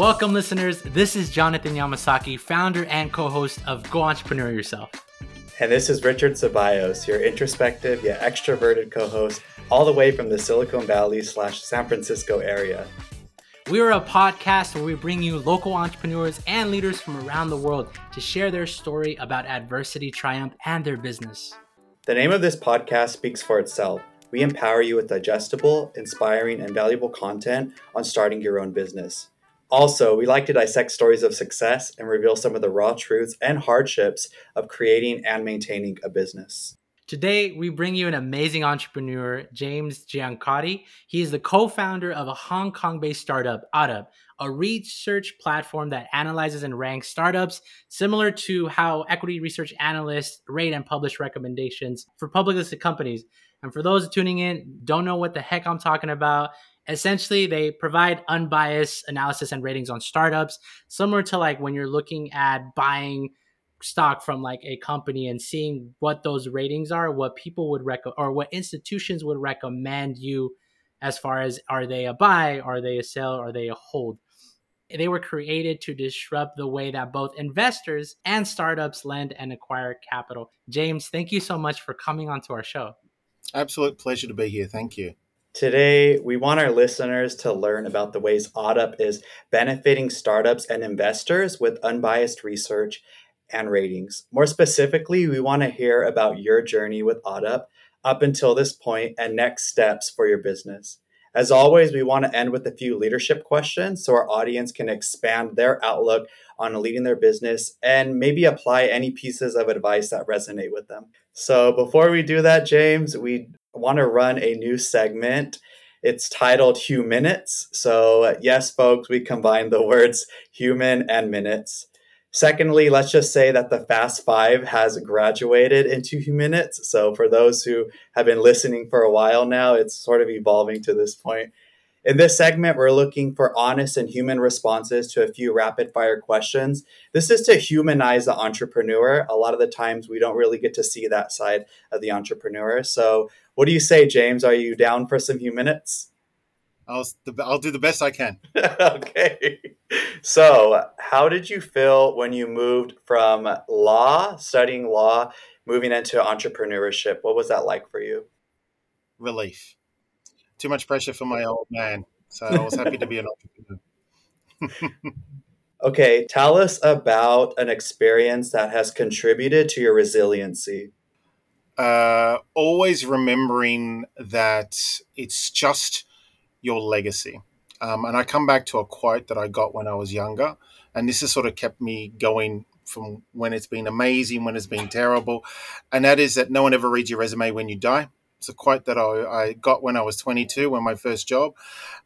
Welcome, listeners. This is Jonathan Yamasaki, founder and co host of Go Entrepreneur Yourself. And this is Richard Ceballos, your introspective yet extroverted co host, all the way from the Silicon Valley slash San Francisco area. We are a podcast where we bring you local entrepreneurs and leaders from around the world to share their story about adversity, triumph, and their business. The name of this podcast speaks for itself. We empower you with digestible, inspiring, and valuable content on starting your own business. Also, we like to dissect stories of success and reveal some of the raw truths and hardships of creating and maintaining a business. Today, we bring you an amazing entrepreneur, James Giancotti. He is the co founder of a Hong Kong based startup, Oddup, a research platform that analyzes and ranks startups, similar to how equity research analysts rate and publish recommendations for public listed companies. And for those tuning in, don't know what the heck I'm talking about. Essentially, they provide unbiased analysis and ratings on startups, similar to like when you're looking at buying stock from like a company and seeing what those ratings are, what people would recommend or what institutions would recommend you as far as are they a buy, are they a sell, are they a hold. They were created to disrupt the way that both investors and startups lend and acquire capital. James, thank you so much for coming onto our show. Absolute pleasure to be here. Thank you. Today, we want our listeners to learn about the ways Oddup is benefiting startups and investors with unbiased research and ratings. More specifically, we want to hear about your journey with Oddup up until this point and next steps for your business. As always, we want to end with a few leadership questions so our audience can expand their outlook on leading their business and maybe apply any pieces of advice that resonate with them. So, before we do that, James, we want to run a new segment. It's titled Huminutes. Minutes. So, yes, folks, we combine the words human and minutes. Secondly, let's just say that the Fast Five has graduated into Huminutes. So, for those who have been listening for a while now, it's sort of evolving to this point. In this segment, we're looking for honest and human responses to a few rapid fire questions. This is to humanize the entrepreneur. A lot of the times, we don't really get to see that side of the entrepreneur. So, what do you say, James? Are you down for some Huminutes? I'll I'll do the best I can. okay. So, how did you feel when you moved from law, studying law, moving into entrepreneurship? What was that like for you? Relief. Too much pressure for my old man, so I was happy to be an entrepreneur. okay, tell us about an experience that has contributed to your resiliency. Uh, always remembering that it's just your legacy. Um, and I come back to a quote that I got when I was younger, and this has sort of kept me going from when it's been amazing, when it's been terrible, and that is that no one ever reads your resume when you die. It's a quote that I, I got when I was 22, when my first job,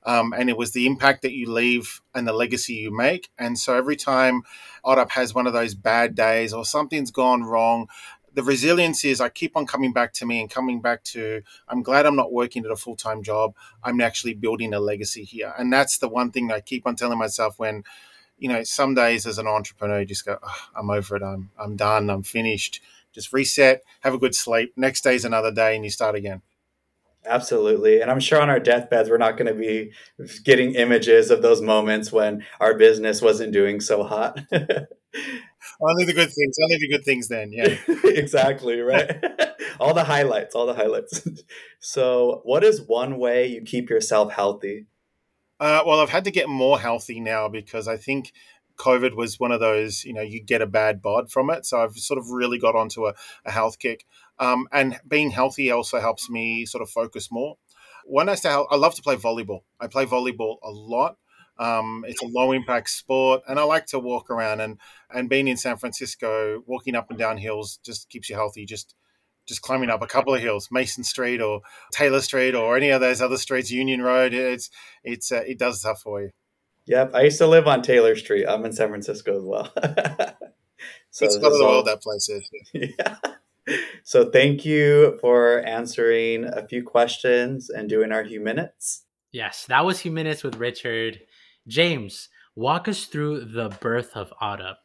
um, and it was the impact that you leave and the legacy you make. And so every time Oddup has one of those bad days or something's gone wrong, the resilience is I keep on coming back to me and coming back to I'm glad I'm not working at a full time job. I'm actually building a legacy here. And that's the one thing I keep on telling myself when, you know, some days as an entrepreneur, you just go, oh, I'm over it. I'm, I'm done. I'm finished. Just reset, have a good sleep. Next day's another day and you start again. Absolutely. And I'm sure on our deathbeds, we're not going to be getting images of those moments when our business wasn't doing so hot. only the good things. Only the good things then. Yeah. exactly. Right. all the highlights. All the highlights. so, what is one way you keep yourself healthy? Uh, well, I've had to get more healthy now because I think COVID was one of those, you know, you get a bad bod from it. So I've sort of really got onto a, a health kick. Um, and being healthy also helps me sort of focus more. When I stay, I love to play volleyball. I play volleyball a lot. Um, it's a low impact sport, and I like to walk around. and And being in San Francisco, walking up and down hills just keeps you healthy. Just just climbing up a couple of hills, Mason Street or Taylor Street or any of those other streets, Union Road. It's it's uh, it does stuff for you. Yep, I used to live on Taylor Street. I'm in San Francisco as well. so it's part of the world that place is. Yeah. So thank you for answering a few questions and doing our Huminutes. Yes, that was Huminutes with Richard. James, walk us through the birth of Oddup.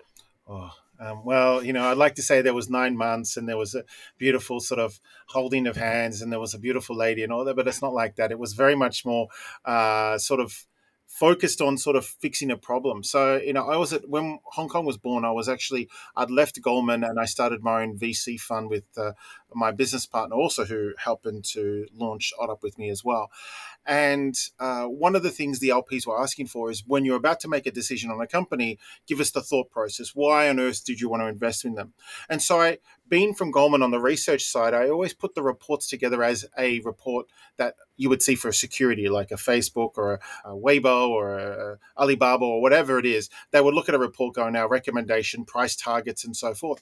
Oh, um, well, you know, I'd like to say there was nine months and there was a beautiful sort of holding of hands and there was a beautiful lady and all that, but it's not like that. It was very much more uh, sort of focused on sort of fixing a problem. So, you know, I was at when Hong Kong was born, I was actually I'd left Goldman and I started my own VC fund with uh, my business partner, also who helped to launch OddUp with me as well. And uh, one of the things the LPs were asking for is when you're about to make a decision on a company, give us the thought process. Why on earth did you want to invest in them? And so I, being from Goldman on the research side, I always put the reports together as a report that you would see for a security like a Facebook or a, a Weibo or a Alibaba or whatever it is. They would look at a report going, our recommendation, price targets, and so forth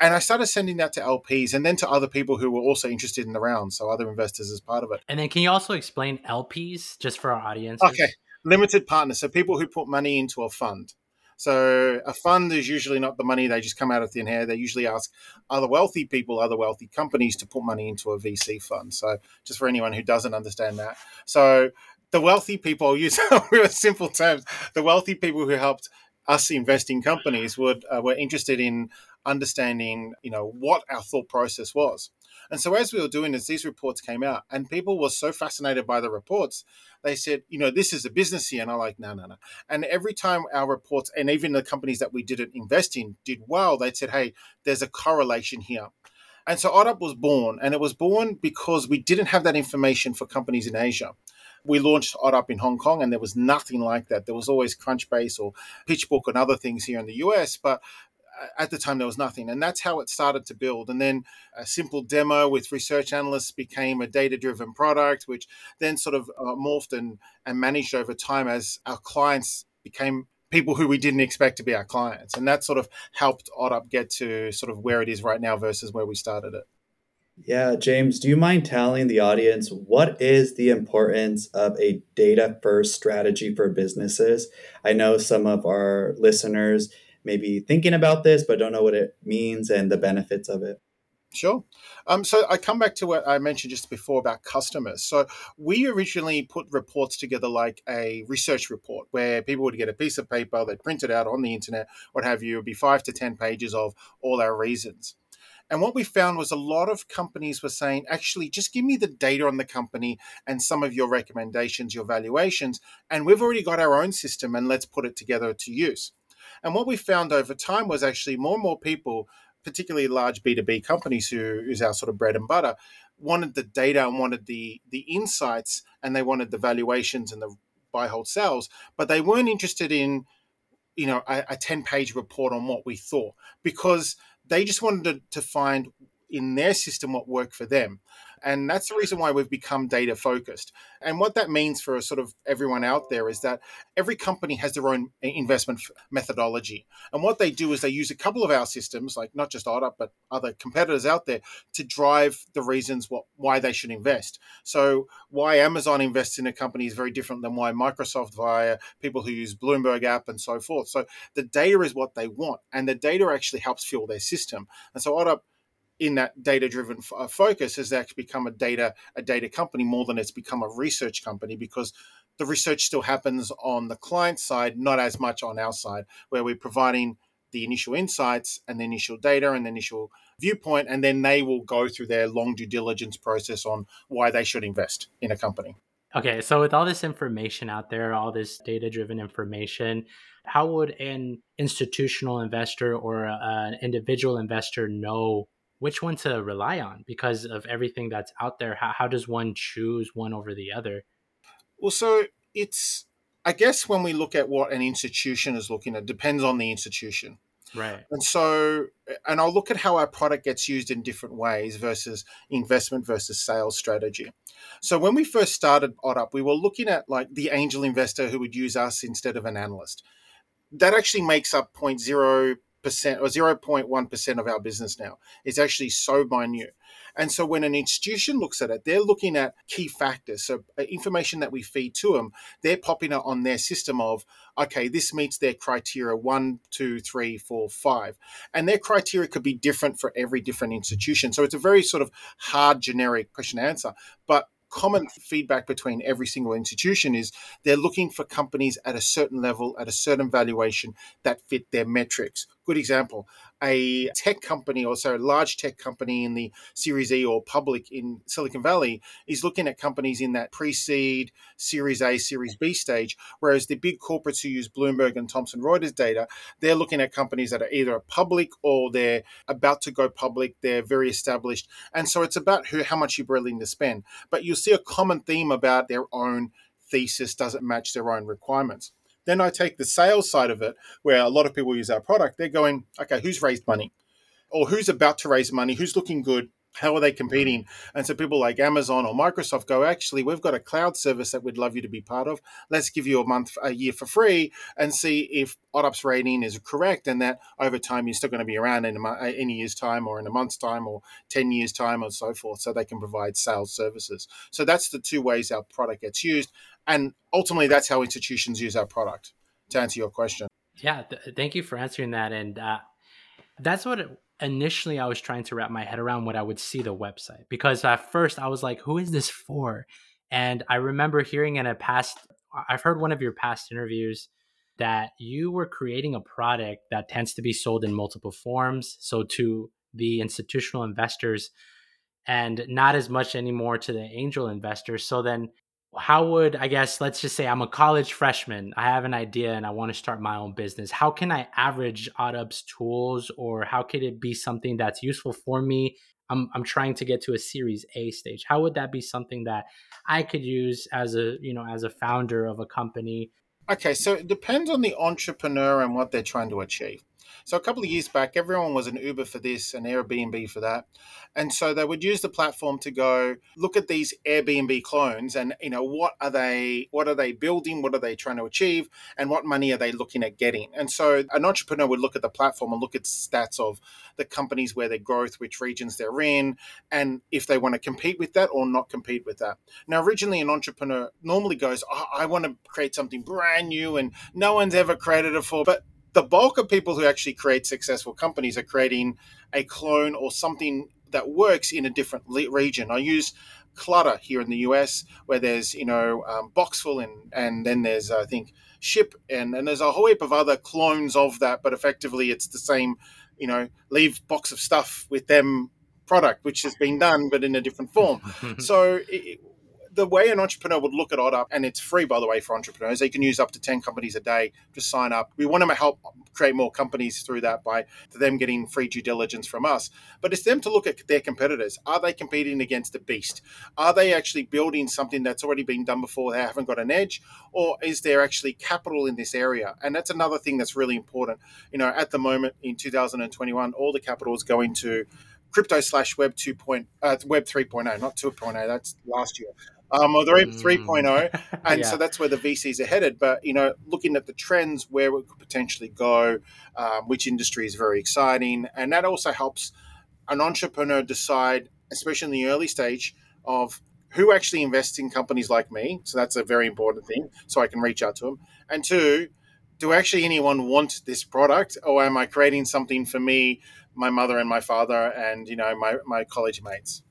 and I started sending that to LPs and then to other people who were also interested in the round, so other investors as part of it. And then can you also explain LPs just for our audience? Okay, limited partners, so people who put money into a fund. So a fund is usually not the money they just come out of thin air. They usually ask other wealthy people, other wealthy companies to put money into a VC fund. So just for anyone who doesn't understand that, so the wealthy people use simple terms. The wealthy people who helped us invest in companies would uh, were interested in understanding, you know, what our thought process was. And so as we were doing this, these reports came out, and people were so fascinated by the reports, they said, you know, this is a business here. And I'm like, no, no, no. And every time our reports, and even the companies that we didn't invest in did well, they said, hey, there's a correlation here. And so OddUp was born, and it was born because we didn't have that information for companies in Asia. We launched OddUp in Hong Kong, and there was nothing like that. There was always Crunchbase or PitchBook and other things here in the US, but at the time there was nothing and that's how it started to build and then a simple demo with research analysts became a data driven product which then sort of uh, morphed and, and managed over time as our clients became people who we didn't expect to be our clients and that sort of helped oddup get to sort of where it is right now versus where we started it yeah, James, do you mind telling the audience what is the importance of a data first strategy for businesses? I know some of our listeners maybe thinking about this but don't know what it means and the benefits of it? Sure. Um, so I come back to what I mentioned just before about customers. So we originally put reports together like a research report where people would get a piece of paper, they'd print it out on the internet, what have you. It would be five to 10 pages of all our reasons. And what we found was a lot of companies were saying, actually, just give me the data on the company and some of your recommendations, your valuations, and we've already got our own system and let's put it together to use. And what we found over time was actually more and more people, particularly large B2B companies who is our sort of bread and butter, wanted the data and wanted the the insights and they wanted the valuations and the buy hold sales, but they weren't interested in you know a, a 10 page report on what we thought because they just wanted to, to find in their system what worked for them. And that's the reason why we've become data focused. And what that means for sort of everyone out there is that every company has their own investment methodology. And what they do is they use a couple of our systems, like not just OddUp, but other competitors out there, to drive the reasons what, why they should invest. So, why Amazon invests in a company is very different than why Microsoft, via people who use Bloomberg app and so forth. So, the data is what they want, and the data actually helps fuel their system. And so, OddUp in that data driven f- uh, focus has actually become a data a data company more than it's become a research company because the research still happens on the client side not as much on our side where we're providing the initial insights and the initial data and the initial viewpoint and then they will go through their long due diligence process on why they should invest in a company. Okay so with all this information out there all this data driven information how would an institutional investor or a, an individual investor know which one to rely on because of everything that's out there? How, how does one choose one over the other? Well so it's i guess when we look at what an institution is looking at depends on the institution. Right. And so and i'll look at how our product gets used in different ways versus investment versus sales strategy. So when we first started oddup we were looking at like the angel investor who would use us instead of an analyst. That actually makes up 0.0 percent or 0.1 percent of our business now. It's actually so minute. And so when an institution looks at it, they're looking at key factors. So uh, information that we feed to them, they're popping it on their system of, okay, this meets their criteria one, two, three, four, five. And their criteria could be different for every different institution. So it's a very sort of hard generic question answer. But common feedback between every single institution is they're looking for companies at a certain level, at a certain valuation that fit their metrics good example. A tech company, or so a large tech company in the Series E or public in Silicon Valley, is looking at companies in that pre seed, Series A, Series B stage. Whereas the big corporates who use Bloomberg and Thomson Reuters data, they're looking at companies that are either public or they're about to go public, they're very established. And so it's about who, how much you're willing to spend. But you'll see a common theme about their own thesis doesn't match their own requirements. Then I take the sales side of it, where a lot of people use our product. They're going, okay, who's raised money? Or who's about to raise money? Who's looking good? How are they competing? And so people like Amazon or Microsoft go, actually, we've got a cloud service that we'd love you to be part of. Let's give you a month, a year for free and see if Oddup's rating is correct and that over time you're still going to be around in a, in a year's time or in a month's time or 10 years' time or so forth. So they can provide sales services. So that's the two ways our product gets used. And ultimately, that's how institutions use our product. To answer your question. Yeah, th- thank you for answering that. And uh, that's what it, initially I was trying to wrap my head around when I would see the website because at first I was like, "Who is this for?" And I remember hearing in a past, I've heard one of your past interviews that you were creating a product that tends to be sold in multiple forms. So to the institutional investors and not as much anymore to the angel investors. So then how would I guess let's just say I'm a college freshman, I have an idea and I want to start my own business. How can I average Oddup's tools or how could it be something that's useful for me? I'm I'm trying to get to a series A stage. How would that be something that I could use as a, you know, as a founder of a company? Okay, so it depends on the entrepreneur and what they're trying to achieve. So a couple of years back, everyone was an Uber for this and Airbnb for that, and so they would use the platform to go look at these Airbnb clones and you know what are they what are they building, what are they trying to achieve, and what money are they looking at getting. And so an entrepreneur would look at the platform and look at stats of the companies where their growth, which regions they're in, and if they want to compete with that or not compete with that. Now, originally, an entrepreneur normally goes, oh, I want to create something brand new and no one's ever created it before, but the bulk of people who actually create successful companies are creating a clone or something that works in a different region. I use Clutter here in the US, where there's you know um, Boxful and and then there's I think Ship and and there's a whole heap of other clones of that, but effectively it's the same. You know, leave box of stuff with them product, which has been done, but in a different form. so it, the way an entrepreneur would look at Oddup, and it's free, by the way, for entrepreneurs, they can use up to 10 companies a day to sign up. We want them to help create more companies through that by them getting free due diligence from us. But it's them to look at their competitors. Are they competing against a beast? Are they actually building something that's already been done before? They haven't got an edge? Or is there actually capital in this area? And that's another thing that's really important. You know, at the moment in 2021, all the capital is going to crypto slash web 2. Point, uh, web 3.0, not 2.0, that's last year um, or the mm. 3.0. And yeah. so that's where the VCs are headed. But, you know, looking at the trends, where it could potentially go, um, which industry is very exciting. And that also helps an entrepreneur decide, especially in the early stage, of who actually invests in companies like me. So that's a very important thing. So I can reach out to them. And two, do actually anyone want this product or am I creating something for me, my mother and my father and, you know, my, my college mates?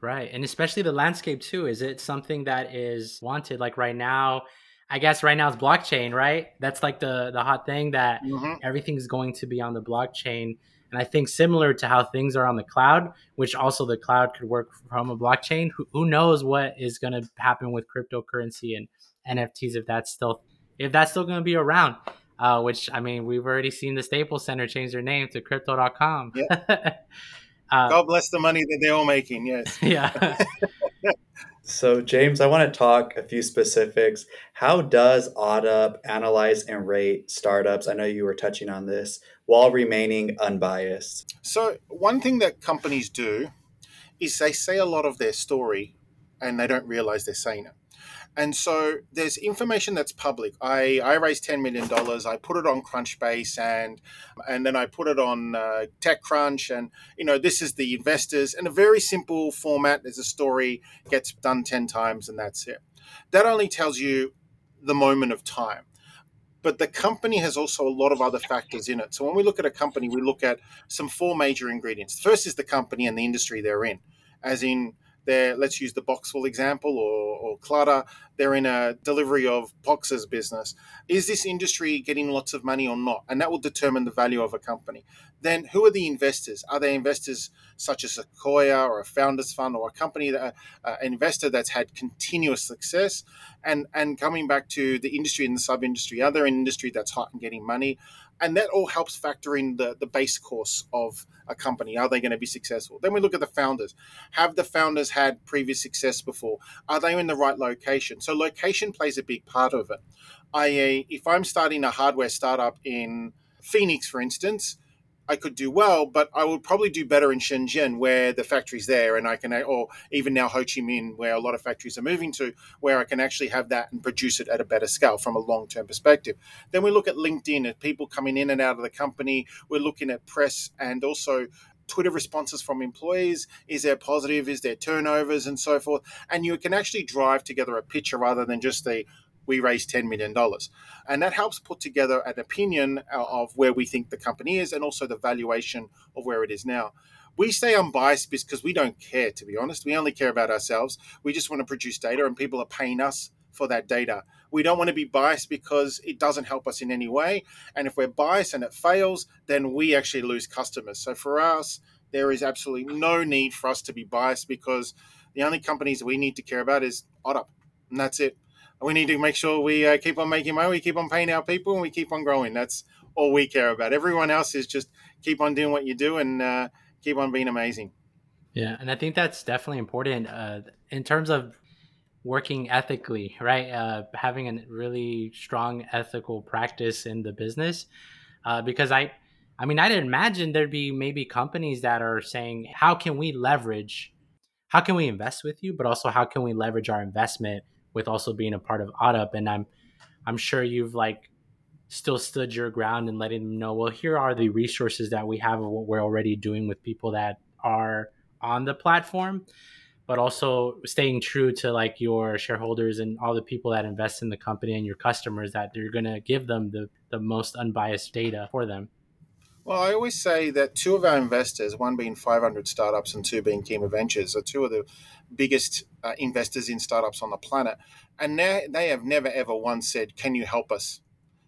Right. And especially the landscape too. Is it something that is wanted? Like right now, I guess right now it's blockchain, right? That's like the the hot thing that mm-hmm. everything's going to be on the blockchain. And I think similar to how things are on the cloud, which also the cloud could work from a blockchain. Who, who knows what is going to happen with cryptocurrency and NFTs if that's still if that's still going to be around. Uh, which I mean, we've already seen the Staples Center change their name to Crypto.com. Yeah. Uh, God bless the money that they're all making. Yes. Yeah. so, James, I want to talk a few specifics. How does Oddup analyze and rate startups? I know you were touching on this while remaining unbiased. So, one thing that companies do is they say a lot of their story and they don't realize they're saying it. And so there's information that's public. I, I raised $10 million. I put it on Crunchbase and and then I put it on uh, TechCrunch. And, you know, this is the investors in a very simple format. There's a story, gets done 10 times, and that's it. That only tells you the moment of time. But the company has also a lot of other factors in it. So when we look at a company, we look at some four major ingredients. The first is the company and the industry they're in, as in they're let's use the Boxful example or, or Clutter. They're in a delivery of boxes business. Is this industry getting lots of money or not? And that will determine the value of a company. Then who are the investors? Are they investors such as Sequoia or a founders fund or a company that uh, an investor that's had continuous success? And and coming back to the industry and the sub industry, are there an industry that's hot and getting money? And that all helps factor in the, the base course of a company. Are they going to be successful? Then we look at the founders. Have the founders had previous success before? Are they in the right location? So location plays a big part of it. I.e., if I'm starting a hardware startup in Phoenix, for instance, I could do well, but I would probably do better in Shenzhen, where the factory's there, and I can, or even now Ho Chi Minh, where a lot of factories are moving to, where I can actually have that and produce it at a better scale from a long term perspective. Then we look at LinkedIn at people coming in and out of the company. We're looking at press and also Twitter responses from employees. Is there positive? Is there turnovers and so forth? And you can actually drive together a picture rather than just the we raised $10 million. And that helps put together an opinion uh, of where we think the company is and also the valuation of where it is now. We stay unbiased because we don't care, to be honest. We only care about ourselves. We just want to produce data, and people are paying us for that data. We don't want to be biased because it doesn't help us in any way. And if we're biased and it fails, then we actually lose customers. So for us, there is absolutely no need for us to be biased because the only companies we need to care about is OddUp, and that's it we need to make sure we uh, keep on making money, we keep on paying our people, and we keep on growing. That's all we care about. Everyone else is just keep on doing what you do and uh, keep on being amazing. Yeah, and I think that's definitely important uh, in terms of working ethically, right? Uh, having a really strong ethical practice in the business, uh, because I, I mean, I'd imagine there'd be maybe companies that are saying, "How can we leverage? How can we invest with you? But also, how can we leverage our investment?" With also being a part of OddUp. And I'm I'm sure you've like still stood your ground and letting them know, well, here are the resources that we have of what we're already doing with people that are on the platform, but also staying true to like your shareholders and all the people that invest in the company and your customers that you're gonna give them the, the most unbiased data for them. Well, I always say that two of our investors, one being 500 startups and two being Kima Ventures, are two of the biggest uh, investors in startups on the planet. And they, they have never, ever once said, Can you help us?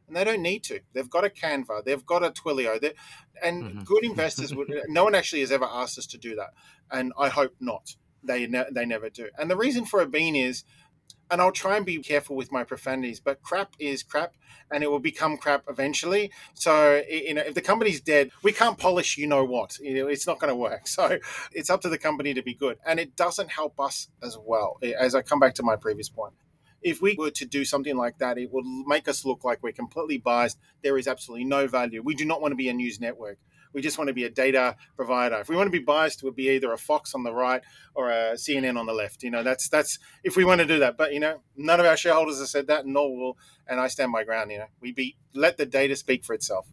And they don't need to. They've got a Canva, they've got a Twilio. And mm-hmm. good investors would, no one actually has ever asked us to do that. And I hope not. They, ne- they never do. And the reason for it being is and I'll try and be careful with my profanities, but crap is crap and it will become crap eventually. So, you know, if the company's dead, we can't polish you know what. It's not going to work. So, it's up to the company to be good. And it doesn't help us as well. As I come back to my previous point, if we were to do something like that, it would make us look like we're completely biased. There is absolutely no value. We do not want to be a news network. We just want to be a data provider. If we want to be biased, we'll be either a Fox on the right or a CNN on the left. You know, that's that's if we want to do that. But you know, none of our shareholders have said that, nor will, and I stand my ground. You know, we be let the data speak for itself.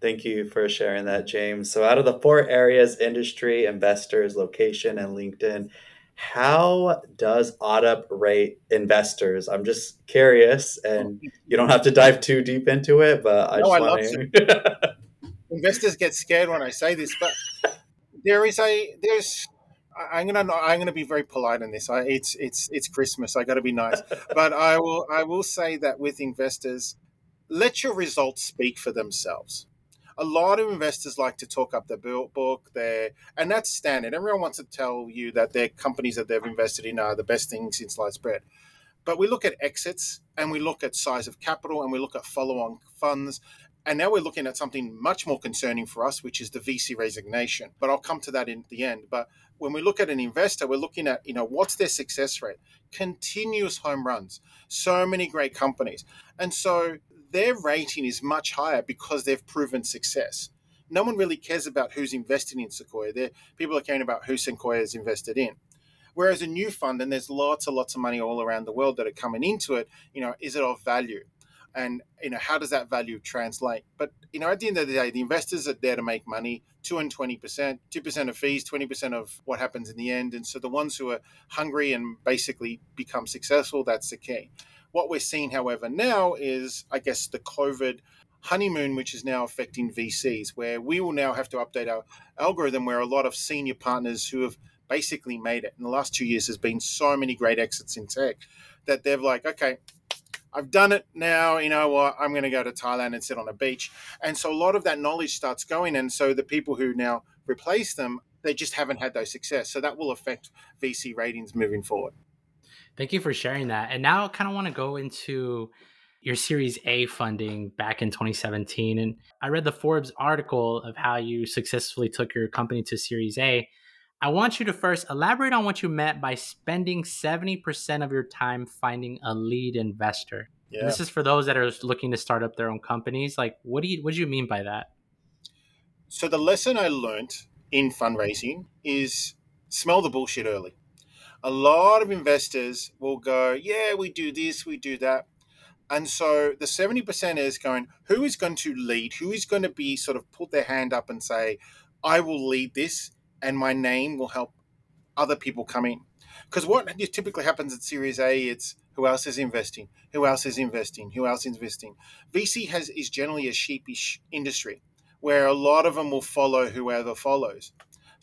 Thank you for sharing that, James. So, out of the four areas industry, investors, location, and LinkedIn how does OddUp rate investors? I'm just curious, and oh. you don't have to dive too deep into it, but I no, just want to investors get scared when I say this, but there is a there's I'm gonna I'm gonna be very polite in this. I, it's it's it's Christmas. I got to be nice, but I will I will say that with investors, let your results speak for themselves. A lot of investors like to talk up their book, their and that's standard. Everyone wants to tell you that their companies that they've invested in are the best thing since sliced bread. But we look at exits and we look at size of capital and we look at follow-on funds and now we're looking at something much more concerning for us, which is the VC resignation. But I'll come to that in the end. But when we look at an investor, we're looking at, you know, what's their success rate? Continuous home runs, so many great companies. And so their rating is much higher because they've proven success. No one really cares about who's investing in Sequoia. They're, people are caring about who Sequoia is invested in. Whereas a new fund, and there's lots and lots of money all around the world that are coming into it, you know, is it of value? And you know how does that value translate but you know at the end of the day the investors are there to make money 2 and 20% 2% of fees 20% of what happens in the end and so the ones who are hungry and basically become successful that's the key what we're seeing however now is i guess the covid honeymoon which is now affecting vcs where we will now have to update our algorithm where a lot of senior partners who have basically made it. In the last two years, there's been so many great exits in tech that they've like, okay, I've done it now. You know what? I'm going to go to Thailand and sit on a beach. And so a lot of that knowledge starts going. And so the people who now replace them, they just haven't had those success. So that will affect VC ratings moving forward. Thank you for sharing that. And now I kind of want to go into your Series A funding back in 2017. And I read the Forbes article of how you successfully took your company to Series A. I want you to first elaborate on what you meant by spending 70% of your time finding a lead investor. Yeah. this is for those that are looking to start up their own companies. Like, what do you what do you mean by that? So the lesson I learned in fundraising is smell the bullshit early. A lot of investors will go, "Yeah, we do this, we do that." And so the 70% is going, who is going to lead? Who is going to be sort of put their hand up and say, I will lead this and my name will help other people come in? Because what typically happens at Series A, it's who else is investing? Who else is investing? Who else is investing? VC has is generally a sheepish industry where a lot of them will follow whoever follows.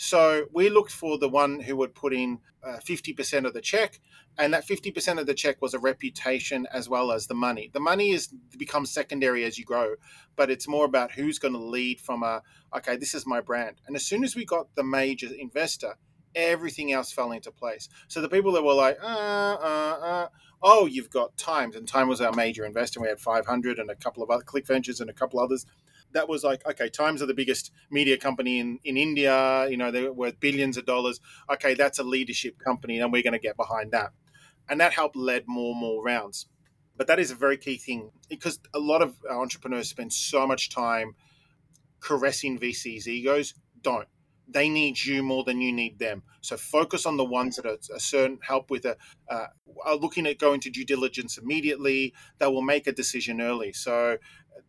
So we looked for the one who would put in uh, 50% of the check and that 50% of the check was a reputation as well as the money. The money is becomes secondary as you grow but it's more about who's going to lead from a okay this is my brand. And as soon as we got the major investor everything else fell into place. So the people that were like uh, uh, uh, oh you've got times and time was our major investor we had 500 and a couple of other click ventures and a couple others that was like, okay, Times are the biggest media company in, in India. You know, they're worth billions of dollars. Okay, that's a leadership company, and we're going to get behind that. And that helped lead more and more rounds. But that is a very key thing because a lot of entrepreneurs spend so much time caressing VCs' egos. Don't. They need you more than you need them. So focus on the ones that are, certain help with a, uh, are looking at going to due diligence immediately. That will make a decision early. So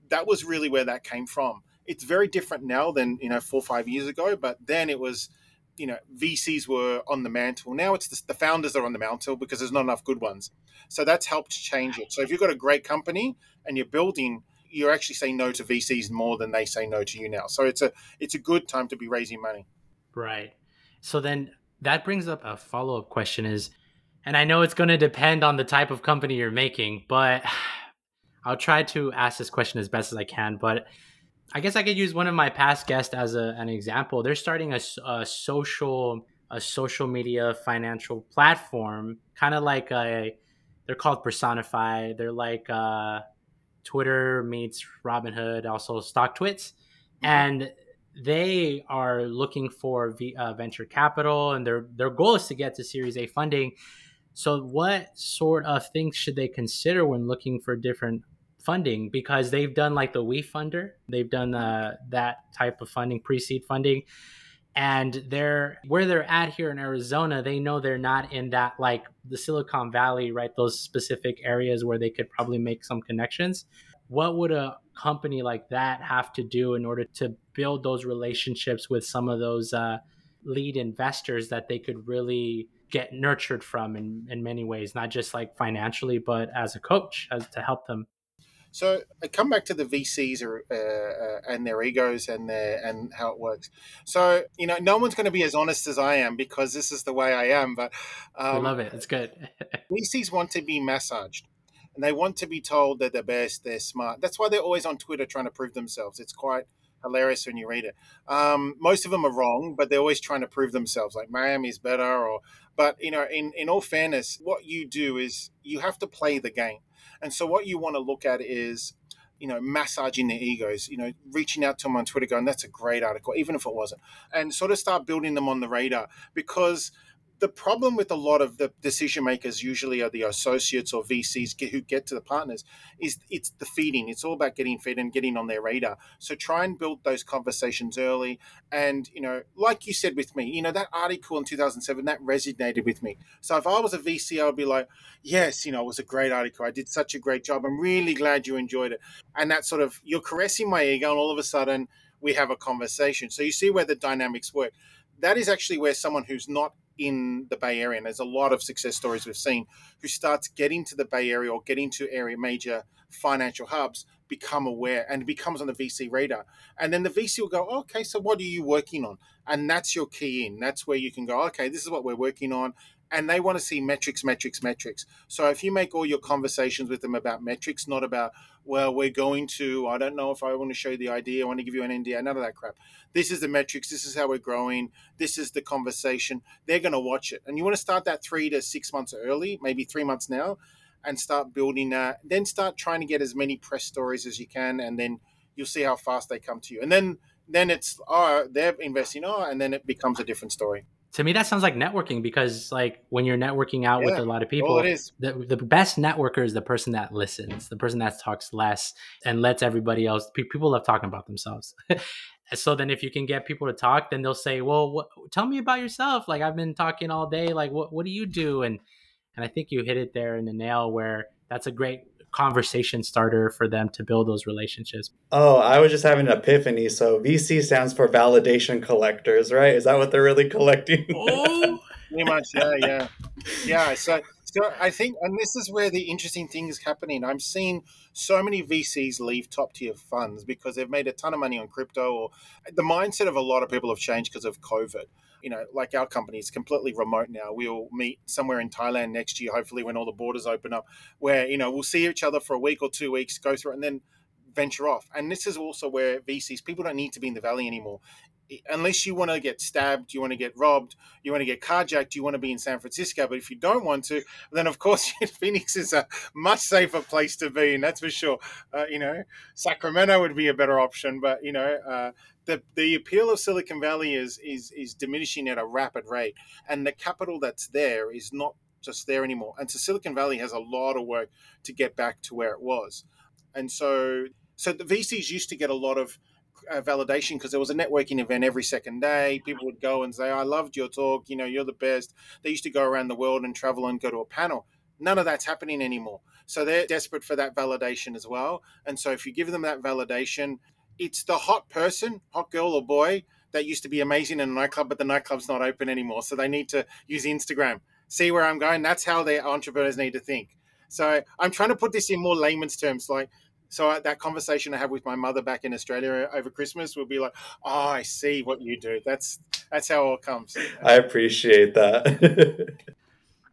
that was really where that came from. It's very different now than you know four or five years ago, but then it was you know VCs were on the mantle. Now it's the, the founders are on the mantle because there's not enough good ones. So that's helped change it. So if you've got a great company and you're building, you're actually saying no to VCs more than they say no to you now. So it's a it's a good time to be raising money. Right. So then that brings up a follow up question is, and I know it's going to depend on the type of company you're making, but I'll try to ask this question as best as I can, but I guess I could use one of my past guests as a, an example. They're starting a, a social a social media financial platform, kind of like a they're called Personify. They're like uh, Twitter meets Robinhood, also StockTwits, mm-hmm. and they are looking for v, uh, venture capital, and their their goal is to get to Series A funding. So, what sort of things should they consider when looking for different funding because they've done like the WeFunder, they've done uh, that type of funding, pre-seed funding, and they're where they're at here in Arizona. They know they're not in that like the Silicon Valley, right? Those specific areas where they could probably make some connections. What would a company like that have to do in order to build those relationships with some of those uh, lead investors that they could really get nurtured from in, in many ways, not just like financially, but as a coach, as to help them so I come back to the VCs uh, uh, and their egos and their and how it works. So you know, no one's going to be as honest as I am because this is the way I am. But um, I love it. It's good. VCs want to be massaged, and they want to be told that they're best, they're smart. That's why they're always on Twitter trying to prove themselves. It's quite hilarious when you read it. Um, most of them are wrong, but they're always trying to prove themselves. Like Miami's better, or but you know, in in all fairness, what you do is you have to play the game. And so what you want to look at is, you know, massaging their egos, you know, reaching out to them on Twitter going, that's a great article, even if it wasn't, and sort of start building them on the radar. Because the problem with a lot of the decision makers usually are the associates or VCs who get to the partners is it's the feeding. It's all about getting fed and getting on their radar. So try and build those conversations early. And you know, like you said with me, you know that article in 2007 that resonated with me. So if I was a VC, I would be like, yes, you know, it was a great article. I did such a great job. I'm really glad you enjoyed it. And that sort of you're caressing my ego, and all of a sudden we have a conversation. So you see where the dynamics work that is actually where someone who's not in the Bay Area, and there's a lot of success stories we've seen, who starts getting to the Bay Area or getting to area major financial hubs, become aware and becomes on the VC radar. And then the VC will go, okay, so what are you working on? And that's your key in. That's where you can go, okay, this is what we're working on and they want to see metrics, metrics, metrics. So if you make all your conversations with them about metrics, not about, well, we're going to, I don't know if I want to show you the idea, I want to give you an NDA, none of that crap. This is the metrics, this is how we're growing, this is the conversation. They're going to watch it. And you want to start that three to six months early, maybe three months now, and start building that. Then start trying to get as many press stories as you can, and then you'll see how fast they come to you. And then then it's oh they're investing oh and then it becomes a different story to me that sounds like networking because like when you're networking out yeah, with a lot of people well, the, the best networker is the person that listens the person that talks less and lets everybody else people love talking about themselves. So then if you can get people to talk then they'll say well what, tell me about yourself. Like i've been talking all day. Like what, what do you do? And and i think you hit it there in the nail where that's a great conversation starter for them to build those relationships. Oh, I was just having an epiphany. So VC stands for validation collectors, right? Is that what they're really collecting? Oh, pretty much. Yeah, yeah, yeah. So, so I think, and this is where the interesting thing is happening. I'm seeing so many VCs leave top tier funds because they've made a ton of money on crypto, or the mindset of a lot of people have changed because of COVID you know, like our company is completely remote now. We'll meet somewhere in Thailand next year, hopefully when all the borders open up, where you know we'll see each other for a week or two weeks, go through, it, and then venture off. And this is also where VCs people don't need to be in the valley anymore unless you want to get stabbed, you want to get robbed, you want to get carjacked, you want to be in San Francisco. But if you don't want to, then of course Phoenix is a much safer place to be, and that's for sure. Uh, you know, Sacramento would be a better option, but you know, uh, the the appeal of Silicon Valley is is is diminishing at a rapid rate, and the capital that's there is not just there anymore. And so Silicon Valley has a lot of work to get back to where it was, and so so the VCs used to get a lot of uh, validation because there was a networking event every second day. People would go and say, "I loved your talk. You know, you're the best." They used to go around the world and travel and go to a panel. None of that's happening anymore. So they're desperate for that validation as well. And so if you give them that validation, it's the hot person, hot girl or boy that used to be amazing in a nightclub, but the nightclub's not open anymore. So they need to use Instagram. See where I'm going? That's how the entrepreneurs need to think. So I'm trying to put this in more layman's terms. Like, so that conversation I have with my mother back in Australia over Christmas will be like, "Oh, I see what you do. That's that's how it all comes." I appreciate that.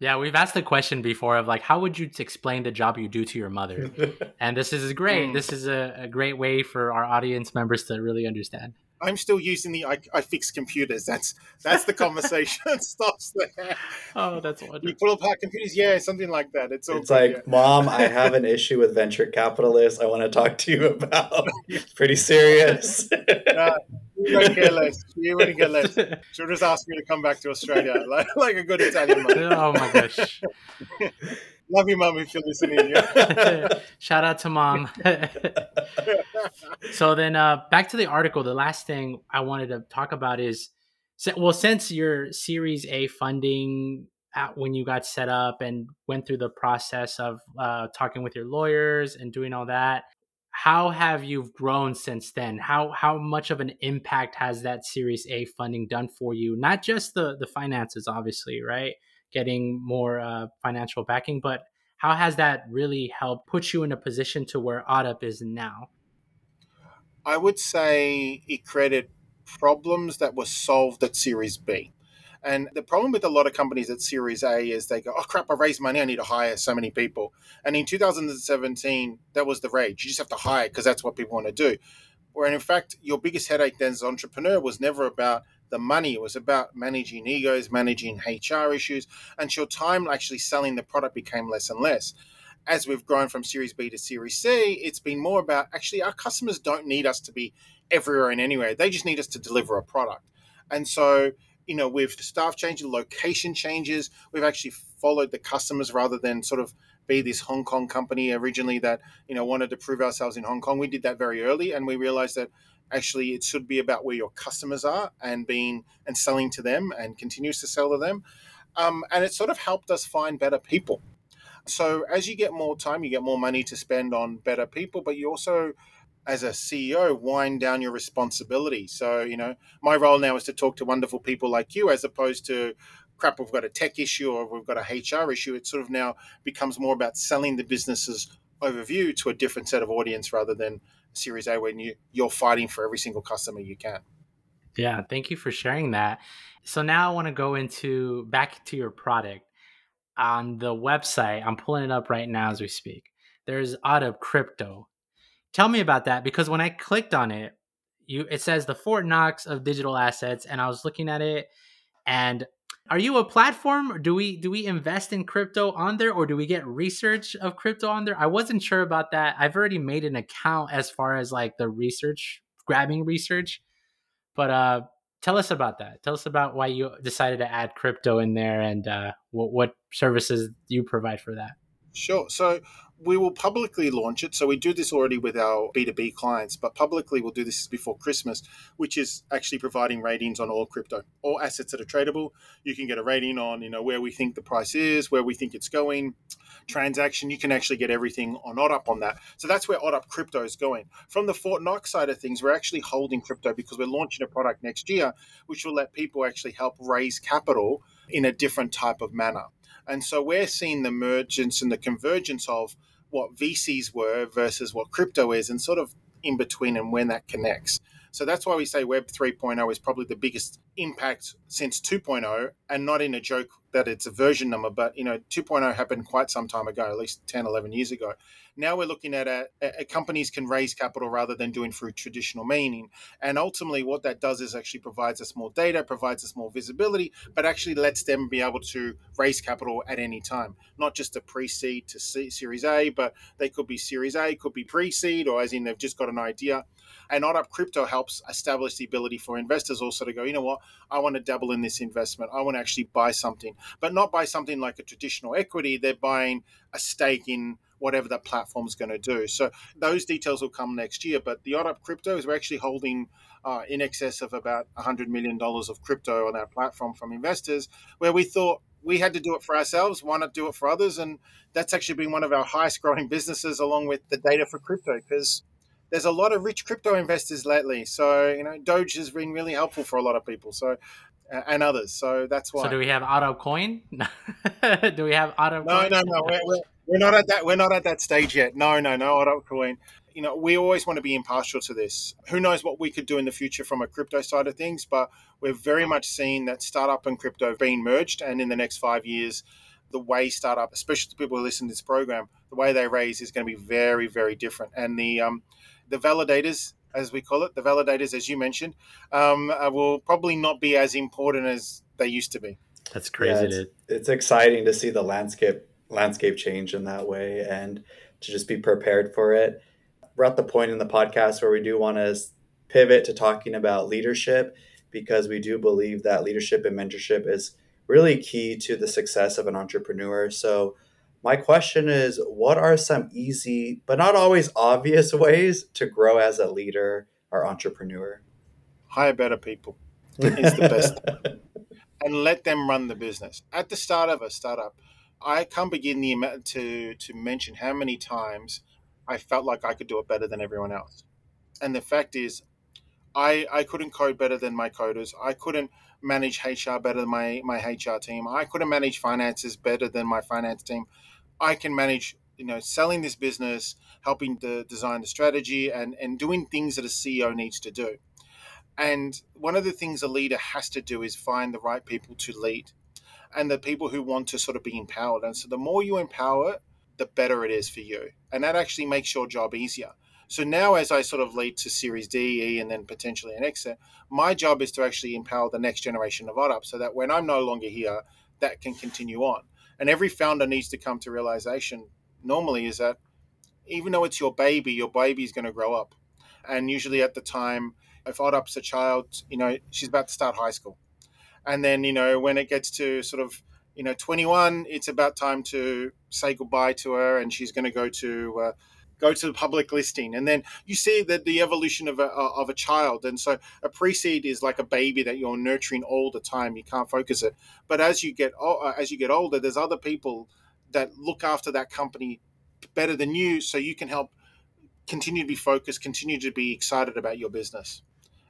Yeah, we've asked the question before of like, how would you explain the job you do to your mother? and this is great. Mm. This is a, a, great way for our audience members to really understand. I'm still using the I, I fix computers. That's that's the conversation stops there. Oh, that's wonderful. You pull apart computers, yeah, something like that. It's, it's like, yeah. Mom, I have an issue with venture capitalists. I want to talk to you about. It's pretty serious. uh, you wouldn't get less. You wouldn't get less. She'll just ask me to come back to Australia, like, like a good Italian mother. Oh my gosh. Love you, mom, if you're listening. Shout out to mom. so then, uh, back to the article. The last thing I wanted to talk about is, well, since your Series A funding when you got set up and went through the process of uh, talking with your lawyers and doing all that, how have you grown since then? How how much of an impact has that Series A funding done for you? Not just the the finances, obviously, right? Getting more uh, financial backing, but how has that really helped put you in a position to where OddUp is now? I would say it created problems that were solved at Series B. And the problem with a lot of companies at Series A is they go, oh crap, I raised money, I need to hire so many people. And in 2017, that was the rage. You just have to hire because that's what people want to do. Where in fact, your biggest headache then as an entrepreneur was never about the money. It was about managing egos, managing HR issues, your time actually selling the product became less and less. As we've grown from Series B to Series C, it's been more about actually our customers don't need us to be everywhere and anywhere. They just need us to deliver a product. And so you know, with staff changes, location changes, we've actually followed the customers rather than sort of be this Hong Kong company originally that, you know, wanted to prove ourselves in Hong Kong. We did that very early and we realized that actually it should be about where your customers are and being and selling to them and continues to sell to them. Um, and it sort of helped us find better people. So as you get more time, you get more money to spend on better people, but you also as a CEO, wind down your responsibility. So, you know, my role now is to talk to wonderful people like you as opposed to crap, we've got a tech issue or we've got a HR issue. It sort of now becomes more about selling the business's overview to a different set of audience rather than Series A when you, you're fighting for every single customer you can. Yeah, thank you for sharing that. So now I want to go into back to your product. On the website, I'm pulling it up right now as we speak. There's Auto Crypto. Tell me about that because when I clicked on it, you it says the Fort Knox of digital assets, and I was looking at it, and are you a platform? Do we do we invest in crypto on there, or do we get research of crypto on there? I wasn't sure about that. I've already made an account as far as like the research, grabbing research, but uh, tell us about that. Tell us about why you decided to add crypto in there and uh, what what services you provide for that. Sure. So we will publicly launch it. So we do this already with our B2B clients, but publicly we'll do this before Christmas, which is actually providing ratings on all crypto, all assets that are tradable. You can get a rating on, you know, where we think the price is, where we think it's going, transaction. You can actually get everything on Oddup on that. So that's where Oddup crypto is going. From the Fort Knox side of things, we're actually holding crypto because we're launching a product next year, which will let people actually help raise capital in a different type of manner. And so we're seeing the emergence and the convergence of what VCs were versus what crypto is, and sort of in between and when that connects. So that's why we say Web 3.0 is probably the biggest impact since 2.0, and not in a joke that it's a version number, but you know, 2.0 happened quite some time ago, at least 10, 11 years ago. Now we're looking at a, a companies can raise capital rather than doing through traditional meaning, and ultimately what that does is actually provides us more data, provides us more visibility, but actually lets them be able to raise capital at any time, not just a pre-seed to Series A, but they could be Series A, could be pre-seed, or as in they've just got an idea. And Oddup Crypto helps establish the ability for investors also to go, you know what, I want to double in this investment. I want to actually buy something, but not buy something like a traditional equity. They're buying a stake in whatever that platform's going to do. So those details will come next year. But the Oddup Crypto is we're actually holding uh, in excess of about $100 million of crypto on our platform from investors, where we thought we had to do it for ourselves. Why not do it for others? And that's actually been one of our highest growing businesses, along with the data for crypto, because there's a lot of rich crypto investors lately. So you know, Doge has been really helpful for a lot of people. So and others. So that's why. So do we have Oddup Coin? do we have Auto? No, no, no. We're, we're, we're, not at that. We're not at that stage yet. No, no, no. Oddup Coin. You know, we always want to be impartial to this. Who knows what we could do in the future from a crypto side of things? But we're very much seeing that startup and crypto being merged, and in the next five years, the way startup, especially the people who listen to this program, the way they raise is going to be very, very different. And the um, the validators, as we call it, the validators, as you mentioned, um, uh, will probably not be as important as they used to be. That's crazy. Yeah, it's, it's exciting to see the landscape landscape change in that way and to just be prepared for it. We're at the point in the podcast where we do want to pivot to talking about leadership because we do believe that leadership and mentorship is really key to the success of an entrepreneur. So my question is what are some easy, but not always obvious ways to grow as a leader or entrepreneur? Hire better people is the best. and let them run the business. At the start of a startup, I can't begin the amount to to mention how many times I felt like I could do it better than everyone else. And the fact is, I I couldn't code better than my coders. I couldn't manage HR better than my my HR team. I couldn't manage finances better than my finance team. I can manage, you know, selling this business, helping to design the strategy, and and doing things that a CEO needs to do. And one of the things a leader has to do is find the right people to lead, and the people who want to sort of be empowered. And so the more you empower, the better it is for you, and that actually makes your job easier. So now, as I sort of lead to Series D, E, and then potentially an exit, my job is to actually empower the next generation of Oddup so that when I'm no longer here, that can continue on. And every founder needs to come to realization normally is that even though it's your baby, your baby is going to grow up. And usually at the time, if Oddup's a child, you know, she's about to start high school. And then, you know, when it gets to sort of, you know, 21, it's about time to say goodbye to her and she's going to go to, uh, go to the public listing and then you see that the evolution of a, of a child and so a pre-seed is like a baby that you're nurturing all the time you can't focus it but as you get uh, as you get older there's other people that look after that company better than you so you can help continue to be focused, continue to be excited about your business.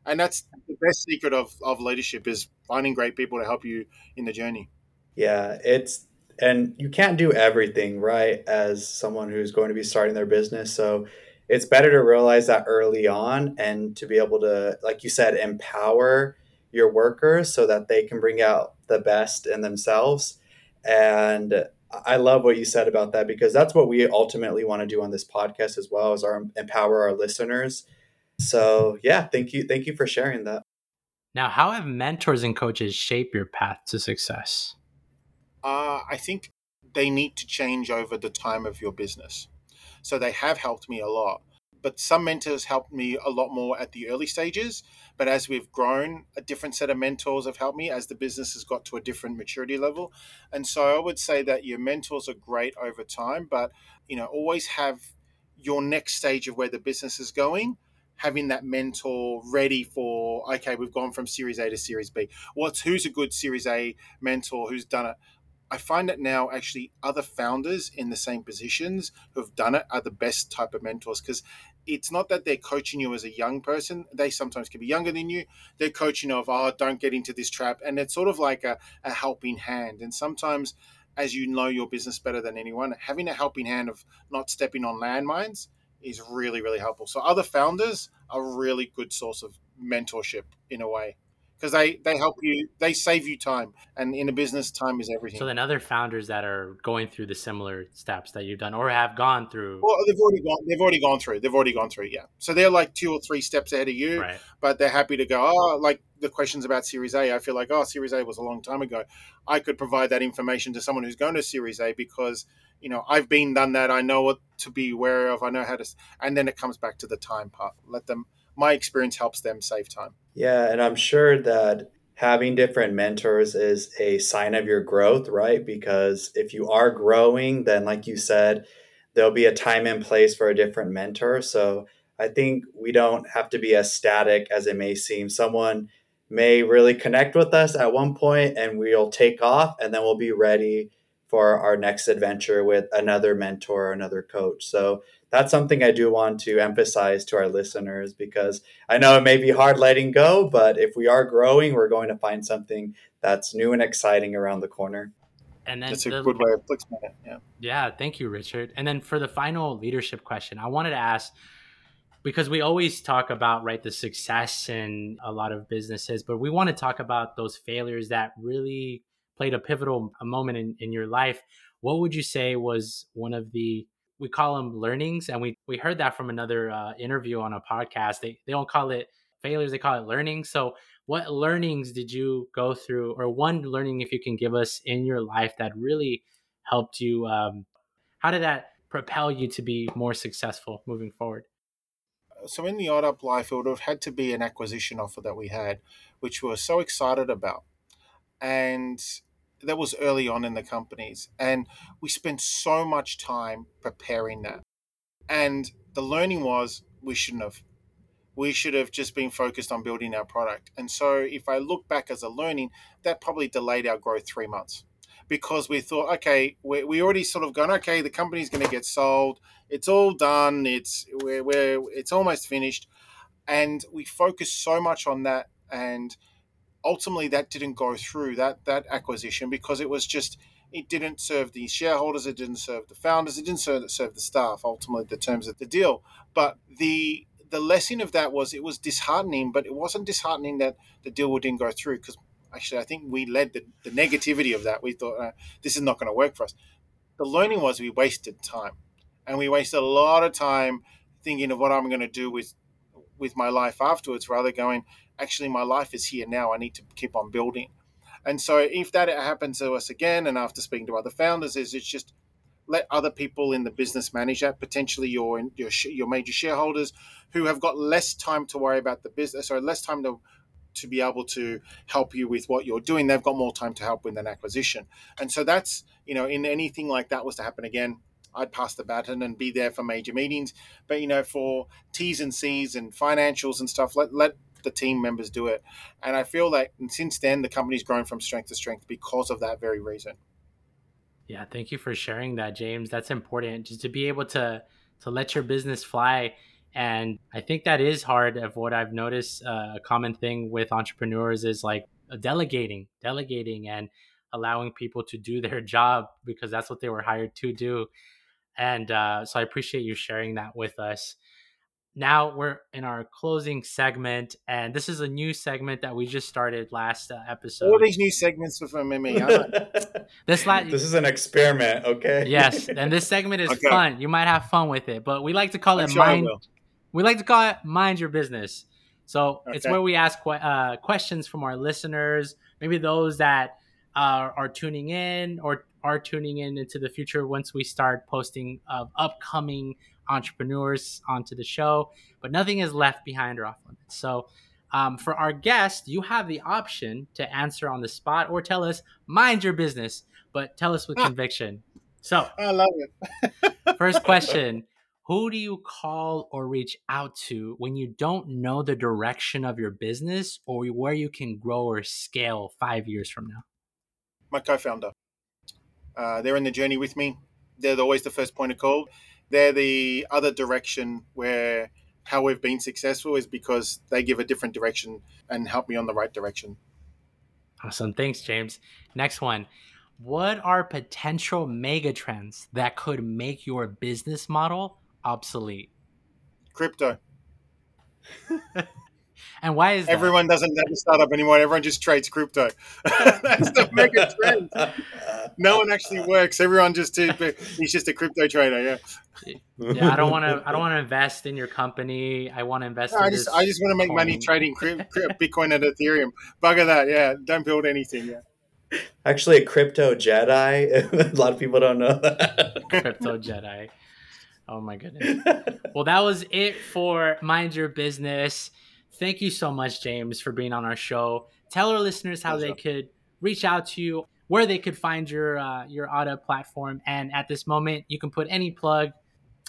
And that's the best secret of, of leadership is finding great people to help you in the journey. Yeah, it's and you can't do everything right as someone who's going to be starting their business. So it's better to realize that early on and to be able to, like you said, empower your workers so that they can bring out the best in themselves. And I love what you said about that because that's what we ultimately want to do on this podcast as well as our empower our listeners. So yeah, thank you. Thank you for sharing that. Now, how have mentors and coaches shaped your path to success? Uh, I think they need to change over the time of your business. So they have helped me a lot. But some mentors helped me a lot more at the early stages. But as we've grown, a different set of mentors have helped me as the business has got to a different maturity level. And so I would say that your mentors are great over time, but you know, always have your next stage of where the business is going having that mentor ready for okay we've gone from series a to series b what's who's a good series a mentor who's done it I find that now actually other founders in the same positions who've done it are the best type of mentors because it's not that they're coaching you as a young person. They sometimes can be younger than you. They're coaching of, oh, don't get into this trap. And it's sort of like a, a helping hand. And sometimes, as you know your business better than anyone, having a helping hand of not stepping on landmines is really, really helpful. So other founders are a really good source of mentorship in a way because they they help you they save you time and in a business time is everything. So then other founders that are going through the similar steps that you've done or have gone through well they've already gone they've already gone through they've already gone through yeah. So they're like two or three steps ahead of you right. but they're happy to go oh like the questions about series a i feel like oh series a was a long time ago. I could provide that information to someone who's going to series a because you know i've been done that i know what to be aware of i know how to and then it comes back to the time part. Let them my experience helps them save time yeah, and I'm sure that having different mentors is a sign of your growth, right? Because if you are growing, then like you said, there'll be a time and place for a different mentor. So I think we don't have to be as static as it may seem. Someone may really connect with us at one point and we'll take off and then we'll be ready for our next adventure with another mentor or another coach. So that's something I do want to emphasize to our listeners because I know it may be hard letting go, but if we are growing, we're going to find something that's new and exciting around the corner. And then that's a good way of explaining it. Yeah. Yeah. Thank you, Richard. And then for the final leadership question, I wanted to ask because we always talk about right the success in a lot of businesses, but we want to talk about those failures that really played a pivotal moment in, in your life. What would you say was one of the we call them learnings and we we heard that from another uh, interview on a podcast. They they don't call it failures they call it learning so what learnings did you go through or one learning if you can give us in your life that really helped you um, how did that propel you to be more successful moving forward? So in the Oddup life it would have had to be an acquisition offer that we had which we were so excited about. And that was early on in the companies and we spent so much time preparing that. And the learning was we shouldn't have. We should have just been focused on building our product. And so if i look back as a learning that probably delayed our growth three months. Because we thought okay we, we already sort of gone okay the company's going to get sold. It's all done. It's we're, we're it's almost finished. And we focused so much on that and ultimately that didn't go through that that acquisition because it was just it didn't serve the shareholders, it didn't serve the founders, it didn't serve, serve the staff. Ultimately, the terms of the deal, but the the lesson of that was it was disheartening, but it wasn't disheartening that the deal didn't go through because actually I think we led the, the negativity of that. We thought uh, this is not going to work for us. The learning was we wasted time, and we wasted a lot of time thinking of what I'm going to do with with my life afterwards, rather going actually my life is here now. I need to keep on building. And so if that happens to us again, and after speaking to other founders, is it's just let other people in the business manage that. Potentially your your your major shareholders who have got less time to worry about the business, or less time to to be able to help you with what you're doing. They've got more time to help with an acquisition. And so that's you know in anything like that was to happen again. I'd pass the baton and be there for major meetings. But you know, for T's and C's and financials and stuff, let let the team members do it. And I feel like since then, the company's grown from strength to strength because of that very reason. Yeah, thank you for sharing that, James. That's important just to be able to to let your business fly And I think that is hard. Of what I've noticed, uh, a common thing with entrepreneurs is like delegating, delegating, and allowing people to do their job because that's what they were hired to do. And uh, so I appreciate you sharing that with us now we're in our closing segment, and this is a new segment that we just started last uh, episode. All these new segments for me. this la- this is an experiment, okay? yes, and this segment is okay. fun. You might have fun with it, but we like to call I'm it sure mind. We like to call it mind your business. So okay. it's where we ask uh, questions from our listeners, maybe those that uh, are tuning in or are tuning in into the future once we start posting of upcoming entrepreneurs onto the show, but nothing is left behind or off limits. So, um, for our guest, you have the option to answer on the spot or tell us, mind your business, but tell us with ah. conviction. So, I love it. first question Who do you call or reach out to when you don't know the direction of your business or where you can grow or scale five years from now? My co founder. Uh, they're in the journey with me. They're always the first point of call they're the other direction where how we've been successful is because they give a different direction and help me on the right direction. Awesome. Thanks, James. Next one. What are potential mega trends that could make your business model obsolete? Crypto. And why is that? everyone doesn't have a startup anymore? Everyone just trades crypto. That's the mega trend. No one actually works. Everyone just uh, he's just a crypto trader. Yeah. Yeah, I don't want to. I don't want to invest in your company. I want to invest. No, I just. I just want to make coin. money trading Bitcoin and Ethereum. Bugger that. Yeah, don't build anything. Yeah. Actually, a crypto Jedi. a lot of people don't know that. crypto Jedi. Oh my goodness. Well, that was it for Mind Your Business thank you so much, James, for being on our show. Tell our listeners how they could reach out to you, where they could find your uh, your Oddup platform, and at this moment, you can put any plug,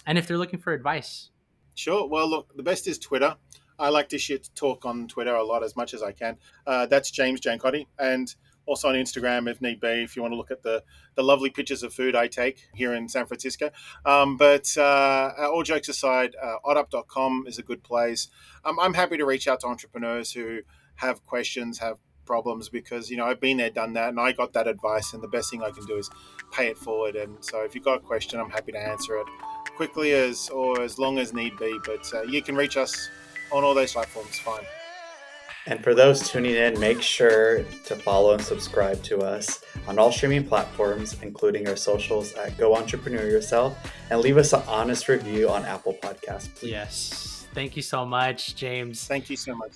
and if they're looking for advice. Sure. Well, look, the best is Twitter. I like to shit talk on Twitter a lot as much as I can. Uh, that's James Giancotti, and also on Instagram if need be, if you want to look at the, the lovely pictures of food I take here in San Francisco. Um, but uh, all jokes aside, uh, oddup.com is a good place. Um, I'm happy to reach out to entrepreneurs who have questions, have problems, because, you know, I've been there, done that, and I got that advice. And the best thing I can do is pay it forward. And so if you've got a question, I'm happy to answer it quickly as or as long as need be. But uh, you can reach us on all those platforms, fine. And for those tuning in, make sure to follow and subscribe to us on all streaming platforms, including our socials at Go Entrepreneur Yourself, and leave us an honest review on Apple Podcasts. Please. Yes. Thank you so much, James. Thank you so much.